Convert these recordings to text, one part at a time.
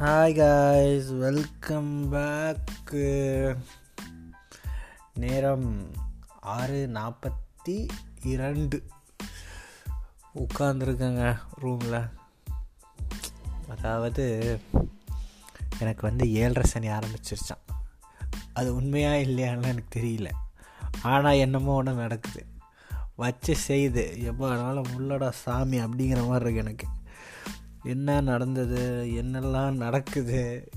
Hi guys welcome back நேரம் ஆறு நாற்பத்தி இரண்டு. உட்காந்துருக்கேங்க ரூமில் அதாவது எனக்கு வந்து ஏழரை சனி ஆரம்பிச்சிருச்சான் அது உண்மையாக இல்லையான்னு எனக்கு தெரியல. ஆனால் என்னமோ ஒன்று நடக்குது. வச்சு செய்து எப்போ அதனால் முள்ளடா சாமி அப்படிங்கிற மாதிரி இருக்கு எனக்கு. என்ன நடந்தது? என்னெல்லாம் நடக்குது?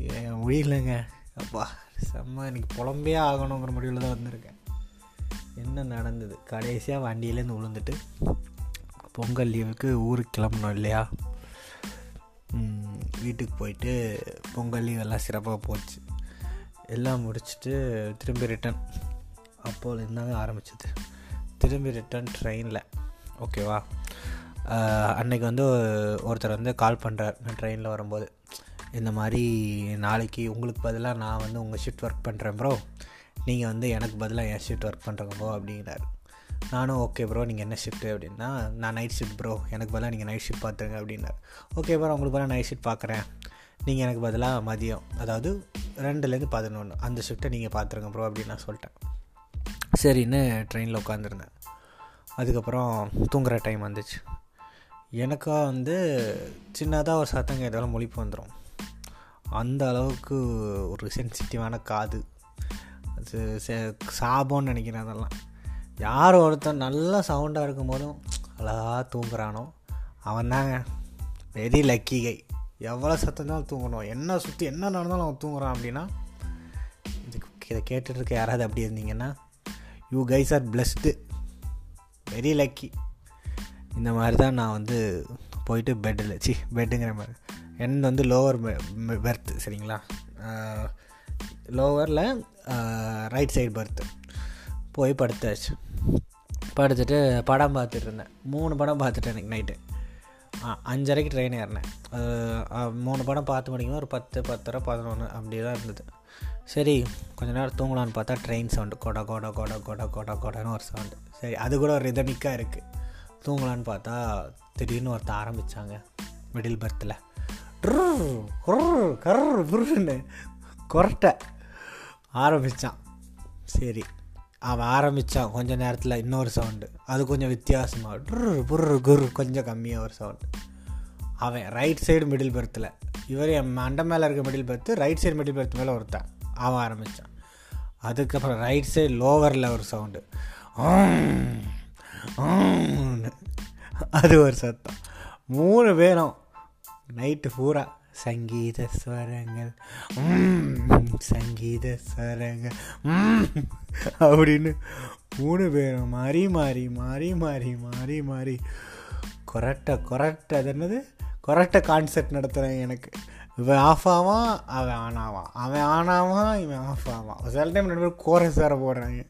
முடியலங்க அப்பா செம்ம. இன்னைக்கு புலம்பே ஆகணுங்கிற முடிவில் தான் வந்திருக்கேன். என்ன நடந்தது? கடைசியாக வண்டியிலேருந்து விழுந்துட்டு பொங்கல் லீவுக்கு ஊருக்கு கிளம்பணும் இல்லையா? வீட்டுக்கு போயிட்டு பொங்கல் லீவ் எல்லாம் சிறப்பாக போச்சு. எல்லாம் முடிச்சுட்டு திரும்பி ரிட்டன் அப்போது இருந்தாங்க ஆரம்பிச்சது. திரும்பி ரிட்டன் ட்ரெயினில் ஓகேவா அன்னைக்கு வந்து ஒருத்தர் வந்து கால் பண்ணுறார் நான் ட்ரெயினில் வரும்போது இந்த மாதிரி நாளைக்கு உங்களுக்கு பதிலாக நான் வந்து உங்கள் ஷிஃப்ட் ஒர்க் பண்ணுறேன் ப்ரோ நீங்கள் வந்து எனக்கு பதிலாக என் ஷிஃப்ட் ஒர்க் பண்ணுறங்க ப்ரோ அப்படிங்கிறார். நானும் ஓகே ப்ரோ நீங்கள் என்ன ஷிஃப்ட்டு அப்படின்னா நான் நைட் ஷிஃப்ட் ப்ரோ எனக்கு பதிலாக நீங்கள் நைட் ஷிஃப்ட் பார்த்துருங்க அப்படின்னார். ஓகே ப்ரோ உங்களுக்கு பதிலாக நைட் ஷிஃப்ட் பார்க்குறேன் நீங்கள் எனக்கு பதிலாக மதியம் அதாவது ரெண்டுலேருந்து பதினொன்று அந்த ஷிஃப்ட்டை நீங்கள் பார்த்துருங்க ப்ரோ அப்படின்னு நான் சொல்லிட்டேன். சரின்னு ட்ரெயினில் உட்காந்துருந்தேன் அதுக்கப்புறம் தூங்குகிற டைம் வந்துச்சு. எனக்காக வந்து சின்னதாக ஒரு சத்தம் கேட்டாலும் மொழிப்பு வந்துடும் அந்த அளவுக்கு ஒரு சென்சிட்டிவான காது. அது சாபம்னு நினைக்கிறேன் அதெல்லாம். யார் ஒருத்தன் நல்லா சவுண்டாக இருக்கும்போதும் அழகாக தூங்குறானோ அவன் தாங்க வெரி லக்கி கை எவ்வளோ சத்தம் தான் தூங்கணும். என்ன சுற்றி என்ன நடந்தாலும் அவன் தூங்குறான் அப்படின்னா இதுக்கு இதை கேட்டுட்ருக்க யாராவது அப்படி இருந்தீங்கன்னா you guys are blessed very lucky இந்த மாதிரி தான் நான் வந்து போயிட்டு பெட்டில் சி பெட்டுங்கிற மாதிரி. என் வந்து லோவர் பெர்த் சரிங்களா? லோவரில் ரைட் சைடு பர்த்து போய் படுத்தாச்சு. படுத்துட்டு படம் பார்த்துட்டு இருந்தேன். மூணு படம் பார்த்துட்டேன் எனக்கு நைட்டு அஞ்சரைக்கு ட்ரெயின் ஏறினேன். மூணு படம் பார்த்து முடிக்கும் ஒரு பத்து பத்தரை பதினொன்று அப்படி தான் இருந்தது. சரி கொஞ்ச நேரம் தூங்கலான்னு பார்த்தா ட்ரெயின் சவுண்டு கொட கொட கொட கொட கொட கொடன்னு ஒரு சவுண்டு சரி அது கூட ஒரு ரிதமிக்காக இருக்குது தூங்கலான்னு பார்த்தா திடீர்னு ஒருத்தன் ஆரம்பித்தாங்க மிடில் பர்த்தில் கர்ரு புருன்னு கொரட்டை ஆரம்பித்தான் சரி அவன் ஆரம்பித்தான் கொஞ்சம் நேரத்தில் இன்னொரு சவுண்டு அது கொஞ்சம் வித்தியாசமாக ட்ரு புர்ரு குரு கொஞ்சம் கம்மியாக ஒரு சவுண்டு அவன் ரைட் சைடு மிடில் பர்த்தில் இவர் என் மண்டை மேலே இருக்க middle berth right side middle berth மேலே ஒருத்தன். அவன் ஆரம்பித்தான் அதுக்கப்புறம் ரைட் சைடு லோவரில் ஒரு சவுண்டு அது ஒரு சத்தம். மூணு பேரும் நைட்டு பூரா சங்கீத ஸ்வரங்கள். சங்கீத ஸ்வரங்கள். அப்படின்னு மூணு பேரும் மாறி மாறி மாறி மாறி மாறி மாறி கொரட்டை கொரட்டை அது என்னது? கொரட்டை கான்செப்ட் நடத்துகிறேன் எனக்கு. இவன் ஆஃப் ஆவான் அவன் ஆன் ஆவான். அவன் ஆன் ஆவான் இவன் ஆஃப் ஆவான். சில டைம் ரெண்டு பேரும் கோரஸ் வேறு போடுறாங்க.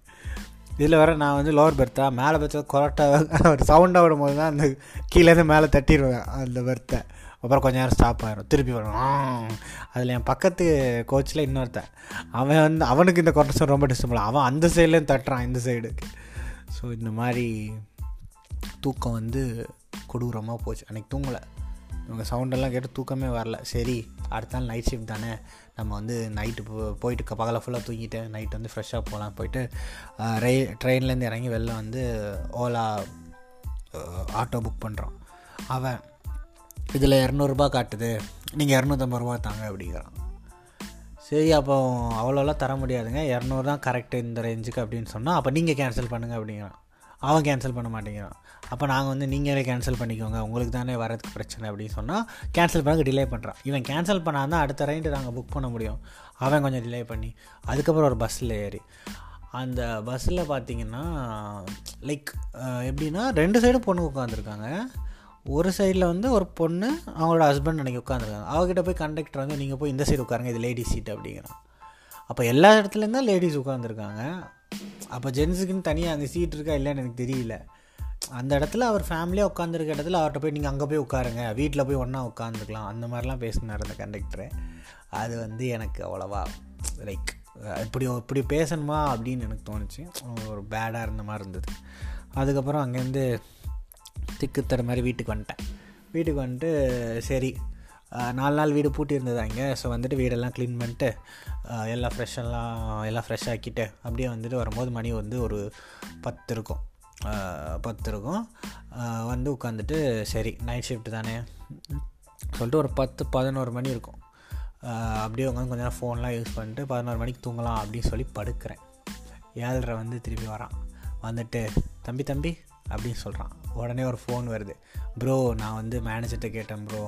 இதில் வர நான் வந்து லோவர் பெர்த்தா மேலே பெர்த்தா கொரட்டாக ஒரு சவுண்டாக விடும்போது தான் அந்த கீழேருந்து மேலே தட்டிடுவேன் அந்த பெர்த்தை அப்புறம் கொஞ்ச நேரம் ஸ்டாப் ஆகிடும் திருப்பி வரும். அதில் என் பக்கத்து கோச்சில் இன்னொருத்தன். அவன் வந்து அவனுக்கு இந்த கொரட்டை ரொம்ப டிஸ்டர்ப் அவன் அந்த சைட்லேயும் தட்டுறான் இந்த சைடுக்கு ஸோ இந்த மாதிரி தூக்கம் வந்து கொடூரமாக போச்சு. அன்றைக்கி தூங்கலை. இவங்க சவுண்டெல்லாம் கேட்டு தூக்கமே வரல. சரி அடுத்த நாள் நைட் ஷிஃப்ட் தானே. நம்ம வந்து நைட்டு போயிட்டு க- பகலை ஃபுல்லாக தூங்கிட்டு நைட் வந்து ஃப்ரெஷ்ஷாக போகலாம் போயிட்டு ரயில் ட்ரெயின்லேருந்து இறங்கி வெளில வந்து ஓலா ஆட்டோ புக் பண்ணுறோம் அவன் இதில் இரநூறுபா காட்டுது. நீங்கள் இரநூத்தம்பது ரூபா தாங்க அப்படிங்கிறான். சரி அப்போ அவ்வளோலாம் தர முடியாதுங்க. இரநூறு தான் கரெக்டு இந்த ரேஞ்சுக்கு அப்படின்னு சொன்னால் அப்போ நீங்கள் கேன்சல் பண்ணுங்கள் அப்படிங்கிறான். அவன் கேன்சல் பண்ண மாட்டேங்கிறான். அப்போ நாங்கள் வந்து நீங்களே கேன்சல் பண்ணிக்கோங்க உங்களுக்கு தானே வரதுக்கு பிரச்சனை அப்படின்னு சொன்னால் கேன்சல் பண்ண டிலே பண்ணுறான் இவன் கேன்சல் பண்ணால் தான் அடுத்த ரைண்டு நாங்கள் புக் பண்ண முடியும். அவன் கொஞ்சம் டிலே பண்ணி அதுக்கப்புறம் ஒரு பஸ்ஸில் ஏறி. அந்த பஸ்ஸில் பார்த்தீங்கன்னா லைக் எப்படின்னா ரெண்டு சைடும் பொண்ணு உட்காந்துருக்காங்க ஒரு சைடில் வந்து ஒரு பொண்ணு அவங்களோட ஹஸ்பண்ட் அன்றைக்கி உட்காந்துருக்காங்க அவகிட்ட போய் கண்டக்டர் வந்து நீங்கள் போய் இந்த சைடு உட்காருங்க இது லேடிஸ் சீட் அப்படிங்கிறான். அப்போ எல்லா இடத்துலேருந்தான் லேடிஸ் உட்காந்துருக்காங்க அப்போ ஜென்ஸுக்குன்னு தனியாக அங்கே சீட் இருக்கா இல்லைன்னு எனக்கு தெரியல. அந்த இடத்துல அவர் ஃபேமிலியாக உட்காந்துருக்க இடத்துல அவர்கிட்ட போய் நீங்கள் அங்கே போய் உட்காருங்க. வீட்டில் போய் ஒன்றா உட்காந்துக்கலாம் அந்த மாதிரிலாம் பேசினார் அந்த கண்டக்டரு அது வந்து எனக்கு அவ்வளோவா லைக் இப்படி இப்படி பேசணுமா அப்படின்னு எனக்கு தோணுச்சு. ஒரு பேடாக இருந்த மாதிரி இருந்தது. அதுக்கப்புறம் அங்கேருந்து திக்குத்தர மாதிரி வீட்டுக்கு வந்துட்டேன். வீட்டுக்கு வந்துட்டு சரி நாலு நாள் வீடு பூட்டி இருந்தது அங்கே. ஸோ வந்துட்டு வீடெல்லாம் க்ளீன் பண்ணிட்டு எல்லாம் ஃப்ரெஷ்ஷெல்லாம் எல்லாம் ஃப்ரெஷ் ஆக்கிட்டு அப்படியே வந்துட்டு வரும்போது மணி வந்து ஒரு பத்து இருக்கும். பத்து இருக்கும். வந்து உட்காந்துட்டு சரி நைட் ஷிஃப்ட் தானே. சொல்லிட்டு ஒரு பத்து பதினோரு மணி இருக்கும். அப்படியே உட்காந்து கொஞ்ச நேரம் ஃபோன்லாம் யூஸ் பண்ணிட்டு பதினோரு மணிக்கு தூங்கலாம் அப்படின்னு சொல்லி படுக்கிறேன். ஏழரை வந்து திரும்பி வரான். வந்துட்டு தம்பி தம்பி அப்படின்னு சொல்கிறான் உடனே ஒரு ஃபோன் வருது. ப்ரோ நான் வந்து மேனேஜர்கிட்ட கேட்டேன் ப்ரோ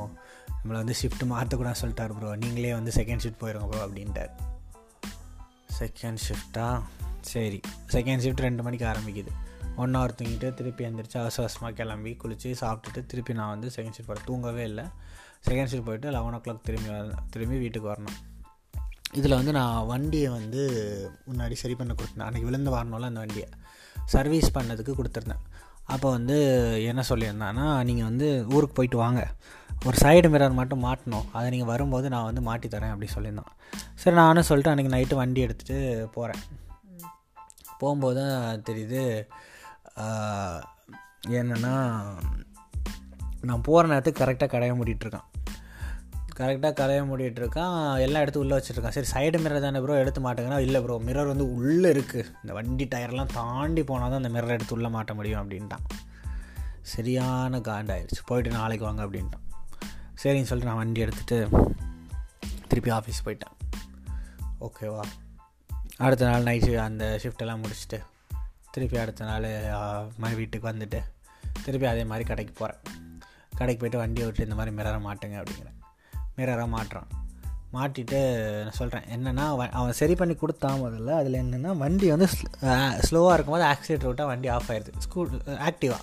நம்மளை வந்து ஷிஃப்ட் மாற்றக்கூடாது சொல்லிட்டார் ப்ரோ நீங்களே வந்து செகண்ட் ஷிஃப்ட் போயிருங்க ப்ரோ அப்படின்ட்டார். செகண்ட் ஷிஃப்டா சரி. செகண்ட் ஷிஃப்ட் ரெண்டு மணிக்கு ஆரம்பிக்குது. ஒன் ஹவர் தூங்கிட்டு திருப்பி எழுந்திரிச்சு அவசர அவசரமாக கிளம்பி குளித்து சாப்பிட்டுட்டு திருப்பி நான் வந்து செகண்ட் ஷிஃப்ட் போகிறேன் தூங்கவே இல்லை. செகண்ட் ஷிஃப்ட் போயிட்டு லெவன் ஓ கிளாக் திரும்பி திரும்பி வீட்டுக்கு வரணும். இதில் வந்து நான் வண்டியை வந்து முன்னாடி சரி பண்ண கொடுத்தேன். அன்றைக்கி விழுந்து வரணும்ல அந்த வண்டியை. சர்வீஸ் பண்ணதுக்கு கொடுத்துருந்தேன். அப்போ வந்து என்ன சொல்லியிருந்தான்னா நீங்கள் வந்து ஊருக்கு போயிட்டு வாங்க. ஒரு சைடு மிரர் மட்டும் மாட்டணும். அதை நீங்கள் வரும்போது நான் வந்து மாட்டி தரேன் அப்படி சொல்லியிருந்தான். சரி நானும் சொல்லிட்டு அன்றைக்கி நைட்டு வண்டி எடுத்துகிட்டு போகிறேன் போகும்போது தான் தெரியுது என்னென்னா நான் போகிற நேரத்துக்கு கரெக்டாக கடையை மூடிட்டுருக்கான் கரெக்டாக கடைய மூடிட்டுருக்கான். எல்லாம் எடுத்து உள்ளே வச்சுருக்கான். சரி சைடு மிரர் தானே ப்ரோ எடுத்து மாட்டேங்கன்னா இல்லை ப்ரோ மிரர் வந்து உள்ளே இருக்குது இந்த வண்டி டயர்லாம் தாண்டி போனால் தான் அந்த மிரர் எடுத்து உள்ளே மாட்ட முடியும் அப்படின்ட்டான். சரியான காண்டாயிடுச்சு போயிட்டு நாளைக்கு வாங்க அப்படின்ட்டான். சரின்னு சொல்லிட்டு நான் வண்டி எடுத்துகிட்டு திருப்பி ஆஃபீஸ் போயிட்டேன். ஓகேவா அடுத்த நாள் நைட்டு அந்த ஷிஃப்டெல்லாம் முடிச்சுட்டு திருப்பி அடுத்த நாள் மாதிரி வீட்டுக்கு வந்துட்டு திருப்பி அதே மாதிரி கடைக்கு போகிறேன் கடைக்கு போய்ட்டு வண்டியை விட்டு இந்த மாதிரி மிரரை மாட்டேங்க அப்படிங்கிறேன். மிரராக மாட்டுறான். மாட்டிட்டு நான் சொல்கிறேன் என்னென்னா அவன் சரி பண்ணி கொடுத்தான் முதல்ல. அதில் என்னென்னா வண்டி வந்து ஸ்லோவாக இருக்கும்போது ஆக்சிடென்ட் விட்டால் வண்டி ஆஃப் ஆயிடுது ஸ்கூல் ஆக்டிவாக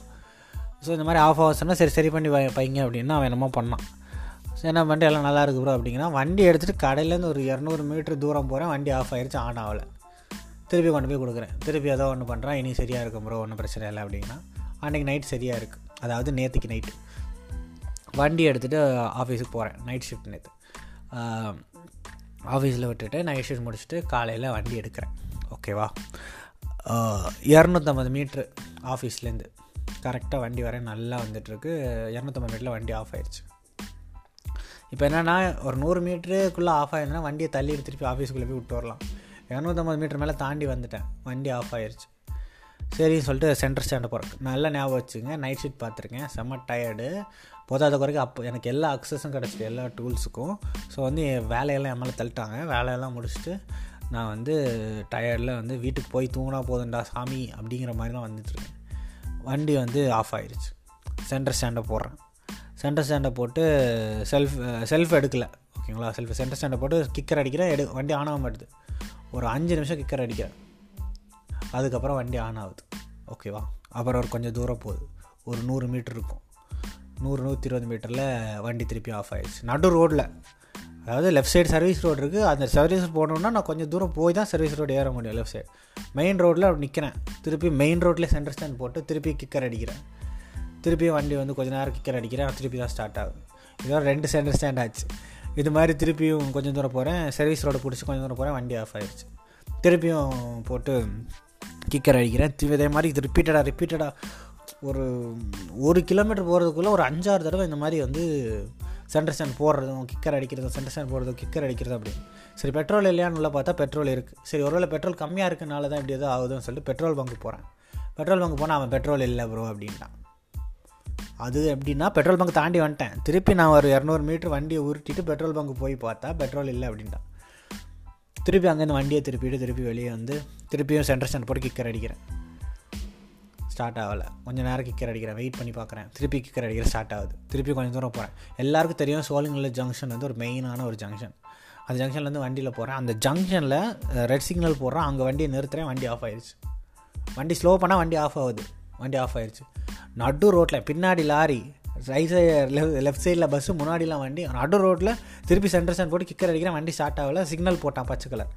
ஸோ இந்த மாதிரி ஆஃப் ஆக சொன்னால் சரி சரி பண்ணி பைங்க அப்படின்னா அவன் என்னமோ பண்ணான். சரி என்ன வண்டி எல்லாம் நல்லா இருக்கு ப்ரோ அப்படிங்கன்னா வண்டி எடுத்துகிட்டு கடையிலேருந்து ஒரு இரநூறு மீட்டர் தூரம் போகிறேன் வண்டி ஆஃப் ஆயிடுச்சு ஆன் ஆகலை. திருப்பி கொண்டு போய் கொடுக்குறேன். திருப்பி ஏதோ ஒன்று பண்ணுறான் இனி சரியாக இருக்கும் ப்ரோ ஒன்றும் பிரச்சனை இல்லை அப்படின்னா. அன்றைக்கி நைட் சரியாக இருக்குது அதாவது நேற்றுக்கு நைட்டு வண்டி எடுத்துகிட்டு ஆஃபீஸுக்கு போகிறேன் நைட் ஷிஃப்ட் நேற்று ஆஃபீஸில் விட்டுட்டு நைட் ஷிஃப்ட் முடிச்சுட்டு காலையில் வண்டி எடுக்கிறேன். ஓகேவா இரநூத்தம்பது மீட்ரு ஆஃபீஸ்லேருந்து கரெக்டாக வண்டி வர நல்லா வந்துட்டுருக்கு. இரநூத்தம்பது மீட்டரில் வண்டி ஆஃப் ஆயிடுச்சு இப்போ என்னென்னா ஒரு நூறு மீட்டருக்குள்ளே ஆஃப் ஆயிருந்தா வண்டியை தள்ளி திருப்பி ஆஃபீஸுக்குள்ளே போய் விட்டு வரலாம். இரநூத்தம்பது மீட்டர் மேலே தாண்டி வந்துட்டேன். வண்டி ஆஃப் ஆயிடுச்சு சரின்னு சொல்லிட்டு சென்டர் ஸ்டாண்டை போகிறேன் நல்லா ஞாபகம் வச்சுங்க. நைட் ஷீட் பார்த்துருக்கேன். செம்ம டயர்டு போதாத குறைக்கு அப்போ எனக்கு எல்லா அக்சஸும் கிடச்சிது எல்லா டூல்ஸுக்கும் ஸோ வந்து என் வேலையெல்லாம் என் மேலே தள்ளிட்டாங்க. வேலையெல்லாம் முடிச்சுட்டு நான் வந்து டயர்டில் வந்து வீட்டுக்கு போய் தூங்கினா போதுண்டா சாமி அப்படிங்கிற மாதிரி தான் வந்துட்டுருக்கேன் வண்டி வந்து ஆஃப் ஆயிடுச்சு சென்டர் ஸ்டாண்டை போடுறேன். சென்டர் ஸ்டாண்டை போட்டு செல்ஃப் செல்ஃப் எடுக்கலை. ஓகேங்களா? செல்ஃப் சென்டர் ஸ்டாண்டை போட்டு கிக்கர் அடிக்கிறேன் எடு வண்டி ஆன் ஆக மாட்டுது ஒரு அஞ்சு நிமிஷம் கிக்கர் அடிக்கிறேன். அதுக்கப்புறம் வண்டி ஆன் ஆகுது. ஓகேவா? அப்புறம் ஒரு கொஞ்சம் தூரம் போகுது. ஒரு நூறு மீட்ரு இருக்கும். நூறு நூற்றி இருபது மீட்டரில் வண்டி திருப்பி ஆஃப் ஆகிடுச்சு நடு ரோட்டில் அதாவது லெஃப்ட் சைடு சர்வீஸ் ரோடு இருக்குது அந்த சர்வீஸ் போகணுன்னா நான் கொஞ்சம் தூரம் போய் தான் சர்வீஸ் ரோடு ஏற முடியும் லெஃப்ட் சைடு மெயின் ரோட்டில் நிற்கிறேன் திருப்பி மெயின் ரோட்டில் சென்டர் ஸ்டாண்ட் போட்டு திருப்பி கிக்கர் அடிக்கிறேன். திருப்பி வண்டி வந்து கொஞ்சம் நேரம் கிக்கர் அடிக்கிறேன். திருப்பி தான் ஸ்டார்ட் ஆகுது. இதோட ரெண்டு சென்டர் ஸ்டாண்ட் ஆச்சு. இது மாதிரி திருப்பியும் கொஞ்சம் தூரம் போகிறேன் சர்வீஸ் ரோடு பிடிச்சி கொஞ்சம் தூரம் போகிறேன் வண்டி ஆஃப் ஆயிடுச்சு. திருப்பியும் போட்டு கிக்கர் அடிக்கிறேன். இதே மாதிரி இது ரிப்பீட்டடாக ரிப்பீட்டடாக ஒரு ஒரு கிலோமீட்டர் போகிறதுக்குள்ளே ஒரு அஞ்சாறு தடவை இந்த மாதிரி வந்து சென்டர் ஸ்டாண்ட் போடுறதும் கிக்கர் அடிக்கிறதும் சென்டர் ஸ்டாண்ட் போடுறதும் கிக்கர் அடிக்கிறது அப்படின்னு சரி பெட்ரோல் இல்லையான்னு பார்த்தா பெட்ரோல் இருக்குது சரி ஒருவேளை பெட்ரோல் கம்மியாக இருக்கனால தான் இப்படி எதாவது ஆகுதுன்னு சொல்லிட்டு பெட்ரோல் பங்கு போகிறேன் பெட்ரோல் பங்கு போனால் அவன் பெட்ரோல் இல்லை ப்ரோ அப்படின்ட்டான். அது எப்படின்னா பெட்ரோல் பங்க் தாண்டி வந்துட்டேன். திருப்பி நான் ஒரு இரநூறு மீட்ரு வண்டியை உருட்டிட்டு பெட்ரோல் பங்கு போய் பார்த்தா பெட்ரோல் இல்லை அப்படின்ட்டான். திருப்பி அங்கேருந்து வண்டியை திருப்பிட்டு திருப்பி வெளியே வந்து திருப்பியும் சென்டர் ஸ்டாண்ட் போட்டு கிக்கர் அடிக்கிறேன். ஸ்டார்ட் ஆகலை. கொஞ்சம் நேரம் கிக்கர் அடிக்கிறேன். வெயிட் பண்ணி பார்க்குறேன். திருப்பி கிக்கர் அடிக்கிற ஸ்டார்ட் ஆகுது. திருப்பி கொஞ்சம் தூரம் போகிறேன் எல்லாருக்கும் தெரியும் சோழிங்கல்ல ஜங்ஷன் வந்து ஒரு மெயினான ஒரு ஜங்ஷன் அந்த ஜங்ஷன்லேருந்து வண்டியில் போகிறேன் அந்த ஜங்ஷனில் ரெட் சிக்னல் போடுறேன். அங்கே வண்டியை நிறுத்துறேன். வண்டி ஆஃப் ஆயிடுச்சு வண்டி ஸ்லோ பண்ணால் வண்டி ஆஃப் ஆகுது. வண்டி ஆஃப் ஆயிடுச்சு நடு ரோட்டில் பின்னாடி லாரி ரைட் சைடு லெஃப்ட் சைடில் பஸ்ஸு முன்னாடிலாம் வண்டி நடு ரோட்டில் திருப்பி சென்டர் ஸ்டாண்ட் போட்டு கிக்கர் அடிக்கிறேன். வண்டி ஸ்டார்ட் ஆகல. சிக்னல் போட்டான் பச்சை கலர்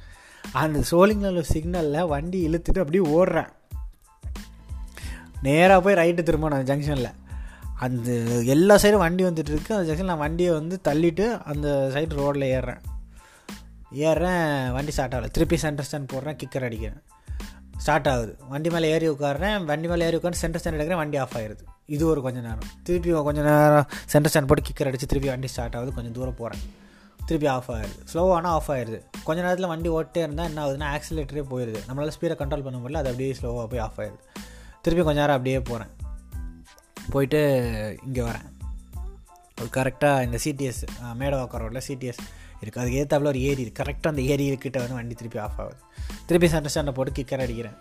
அந்த சோலிங்கில் சிக்னலில் வண்டி இழுத்துட்டு அப்படியே ஓடுறேன். நேராக போய் ரைட்டு திரும்ப நான் ஜங்ஷனில் அந்த எல்லா சைடும் வண்டி வந்துட்டு இருக்கு அந்த ஜங்ஷன் நான் வண்டியை வந்து தள்ளிட்டு அந்த சைடு ரோட்டில் ஏறுறேன். ஏறுறேன் வண்டி ஸ்டார்ட் ஆகலை. திருப்பி சென்டர் ஸ்டாண்ட் போடுறேன் கிக்கர் அடிக்கிறேன். ஸ்டார்ட் ஆகுது. வண்டி மேலே ஏறி உட்காடுறேன் வண்டி மேலே ஏறி உட்காந்து சென்டர் ஸ்டாண்ட் எடுக்கிறேன் வண்டி ஆஃப் ஆயிடுது இது ஒரு கொஞ்சம் நேரம். திருப்பி கொஞ்சம் நேரம் சென்டர் ஸ்டாண்ட் போட்டு கிக்கர் அடித்து திருப்பி வண்டி ஸ்டார்ட் ஆகுது. கொஞ்சம் தூரம் போகிறேன் திருப்பி ஆஃப் ஆயிடுது ஸ்லோவானால் ஆஃப் ஆயிடுது கொஞ்ச நேரத்தில் வண்டி ஓட்டே இருந்தால் என்ன ஆகுதுன்னா ஆக்சிலேட்டரே போயிடுது நம்மளால் ஸ்பீடை கண்ட்ரோல் பண்ண முடியல. அது அப்படியே ஸ்லோவாக போய் ஆஃப் ஆயிடுது திருப்பி கொஞ்ச நேரம் அப்படியே போகிறேன் போயிட்டு இங்கே வரேன். கரெக்டாக இந்த சிடிஎஸ் மேடவாக்கர் ரோட்டில் சிடிஎஸ் இருக்குது அதுக்கு ஏற்றாப்புல ஒரு ஏரி இருக்குது கரெக்டாக அந்த ஏரி கிட்ட வந்து வண்டி திருப்பி ஆஃப் ஆகுது. திருப்பி சென்டர் ஸ்டாண்டை போட்டு கிக்கர் அடிக்கிறேன்.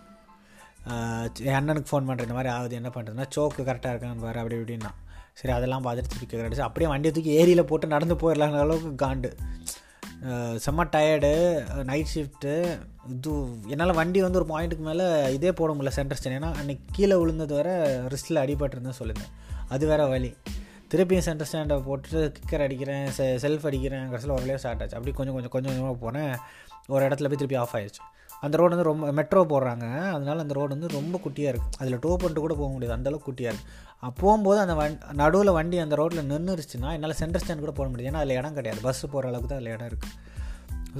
என் அண்ணனுக்கு ஃபோன் பண்ணுற இந்த மாதிரி ஆகுது என்ன பண்ணுறதுன்னா சோக்கு கரெக்டாக இருக்கான்னு பாரு அப்படி இப்படின்னா. சரி அதெல்லாம் பார்த்துட்டு திருப்பி கிக்கர் அடிச்சு அப்படியே வண்டியை தூக்கி ஏரியில் போட்டு நடந்து போயிடலாங்கிற அளவுக்கு காண்டு. செம்ம டயர்டு நைட் ஷிஃப்ட்டு இது என்னால் வண்டி வந்து ஒரு பாயிண்ட்டுக்கு மேலே இதே போட முடியல சென்டர் ஸ்டாண்ட் ஏன்னா அன்றைக்கி கீழே விழுந்தது வேறு ரிஸ்ட்டில் அடிபட்டுருந்தேன் சொல்லியிருந்தேன். அது வேறு வழி. திருப்பியும் சென்டர் ஸ்டாண்டை போட்டுட்டு கிக்கர் அடிக்கிறேன் செ செல்ஃப் அடிக்கிறேன் கடைசியில் ஒரு ஸ்டார்ட் ஆச்சு. அப்படி கொஞ்சம் கொஞ்சம் கொஞ்சம் கொஞ்சமாக போனேன். ஒரு இடத்துல போய் திருப்பி ஆஃப் ஆயிடுச்சு அந்த ரோடு வந்து ரொம்ப மெட்ரோ போடுறாங்க. அதனால் அந்த ரோடு வந்து ரொம்ப குட்டியாக இருக்குது அதில் டோ பண்ணிட்டு கூட போக முடியாது. அந்தளவுக்கு குட்டியாக இருக்குது போகும்போது அந்த வண் நடுவில் வண்டி அந்த ரோட்டில் நின்றுருச்சுன்னா என்னால் சென்டர் ஸ்டாண்ட் கூட போட முடியாது. ஏன்னா அதில் இடம் கிடையாது. பஸ்ஸு போகிற அளவுக்கு தான் அதில் இடம் இருக்குது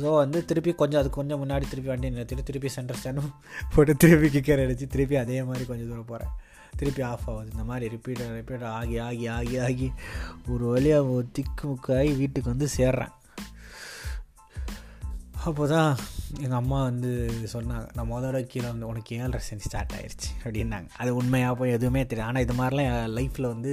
ஸோ வந்து திருப்பி கொஞ்சம் அது கொஞ்சம் முன்னாடி திருப்பி வண்டி நிறுத்திட்டு திருப்பி சென்டர் ஸ்டாண்டும் போட்டு திருப்பி கிக்கர் அடித்து திருப்பி அதே மாதிரி கொஞ்சம் தூரம் போகிறேன் திருப்பி ஆஃப் ஆகுது. இந்த மாதிரி ரிப்பீட் ரிப்பீட் ஆகி ஆகி ஆகி ஆகி ஒரு வழியாக திக்கு முக்காகி வீட்டுக்கு வந்து சேர்றேன். அப்போ தான் எங்கள் அம்மா வந்து சொன்னாங்க நான் முதல்ல கீழே வந்து உனக்கு ஏழரை சென்ட் ஸ்டார்ட் ஆயிடுச்சு அப்படின்னாங்க. அது உண்மையாக போய் எதுவுமே தெரியும் ஆனால் இது மாதிரிலாம் என் லைஃப்பில் வந்து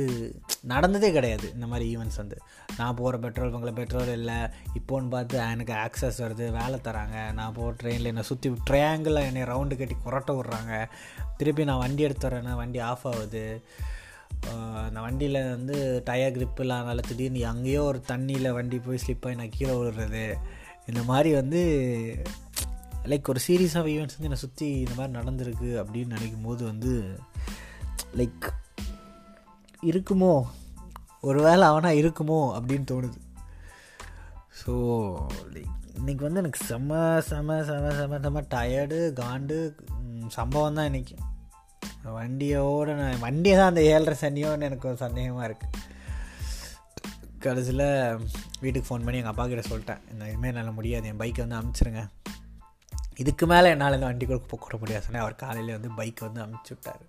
நடந்ததே கிடையாது இந்த மாதிரி ஈவெண்ட்ஸ் வந்து. நான் போகிற பெட்ரோல் பங்கில் பெட்ரோல் இல்லை. இப்போன்னு பார்த்து எனக்கு ஆக்சஸ் வருது வேலை தராங்க. நான் போகிற ட்ரெயினில் என்னை சுற்றி ட்ரையாங்கிளில் என்னை ரவுண்டு கட்டி குரட்ட விட்றாங்க. திருப்பி நான் வண்டி எடுத்து வரேன்னா வண்டி ஆஃப் ஆகுது. அந்த வண்டியில் வந்து டயர் கிரிப் இல்லாதனால திடீர்னு அங்கேயோ ஒரு தண்ணியில் வண்டி போய் ஸ்லிப் ஆகி நான் கீழே விழுறது. இந்த மாதிரி வந்து லைக் ஒரு சீரீஸ் ஆஃப் ஈவெண்ட்ஸ் வந்து என்னை சுற்றி இந்த மாதிரி நடந்திருக்கு அப்படின்னு நினைக்கும் போது வந்து லைக் இருக்குமோ? ஒரு வேளை அவனாக இருக்குமோ அப்படின்னு தோணுது. ஸோ லைக் இன்றைக்கி வந்து எனக்கு செம்ம செம செம செம செம்ம டயர்டு காண்டு சம்பவம் தான் இன்றைக்கி வண்டியோட நான் வண்டியை தான் அந்த ஏழரை சனியோன்னு எனக்கு ஒரு சந்தேகமாக இருக்குது கடைசியில் வீட்டுக்கு ஃபோன் பண்ணி எங்கள் அப்பா கிட்ட சொல்லிட்டேன் இந்த இதுமாரி என்னால் முடியாது என் பைக்கை வந்து அனுப்பிச்சிருங்க இதுக்கு மேலே என்னால் இந்த வண்டி கூட போக முடியாது சொன்னேன். அவர் காலையில் வந்து பைக் வந்து அமுச்சு விட்டார்.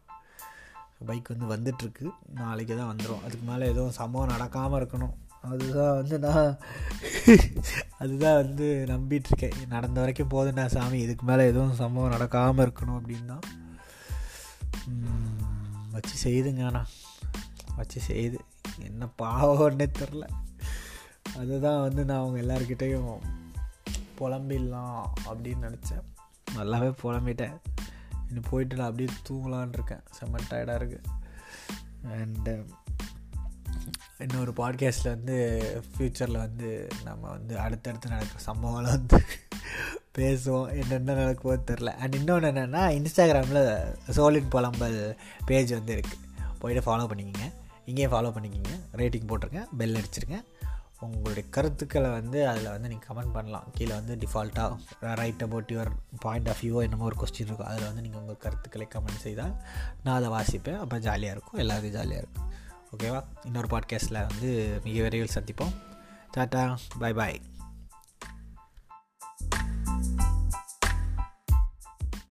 பைக் வந்து வந்துட்டுருக்கு. நாளைக்கு தான் வந்துடும் அதுக்கு மேலே எதுவும் சம்பவம் நடக்காமல் இருக்கணும். அதுதான் வந்து நான் அதுதான் வந்து நம்பிகிட்ருக்கேன் நடந்த வரைக்கும் போதுண்டா சாமி. இதுக்கு மேலே எதுவும் சம்பவம் நடக்காமல் இருக்கணும் அப்படின்னா வச்சு செய்துங்க ஆனால் வச்சு செய்து. என்ன பாவம்னே தெரில. அதுதான் வந்து நான் அவங்க எல்லாருக்கிட்டேயும் புலம்பிடலாம் அப்படின்னு நினச்சேன். நல்லாவே புலம்பிட்டேன். இன்னும் போயிட்டு நான் அப்படியே தூங்கலான் இருக்கேன். செம்ம டயர்டாக இருக்குது அண்டு இன்னொரு பாட்காஸ்ட்டில் வந்து ஃப்யூச்சரில் வந்து நம்ம வந்து அடுத்தடுத்து நடக்கிற சம்பவங்களை வந்து பேசுவோம். என்னென்ன நடக்குமோ தெரில அண்ட் இன்னொன்று என்னென்னா இன்ஸ்டாகிராமில் சோலின் புலம்பல் பேஜ் வந்து இருக்குது போயிட்டு ஃபாலோ பண்ணிக்கிங்க. இங்கேயும் ஃபாலோ பண்ணிக்கிங்க. ரேட்டிங் போட்டிருக்கேன். பெல் அடிச்சிருக்கேன். உங்களுடைய கருத்துக்களை வந்து அதில் வந்து நீங்கள் கமெண்ட் பண்ணலாம். கீழே வந்து டிஃபால்ட்டாக right about your point of வியூவோ என்னமோ ஒரு கொஸ்டின் இருக்கும். அதில் வந்து நீங்கள் உங்கள் கருத்துக்களை கமெண்ட் செய்தால் நான் அதை வாசிப்பேன். அப்போ ஜாலியாக இருக்கும். எல்லாருக்கும் ஜாலியாக இருக்கும். ஓகேவா இன்னொரு பாட்காஸ்ட்டில் வந்து மிக விரைவில் சந்திப்போம். டாட்டா பாய் பாய்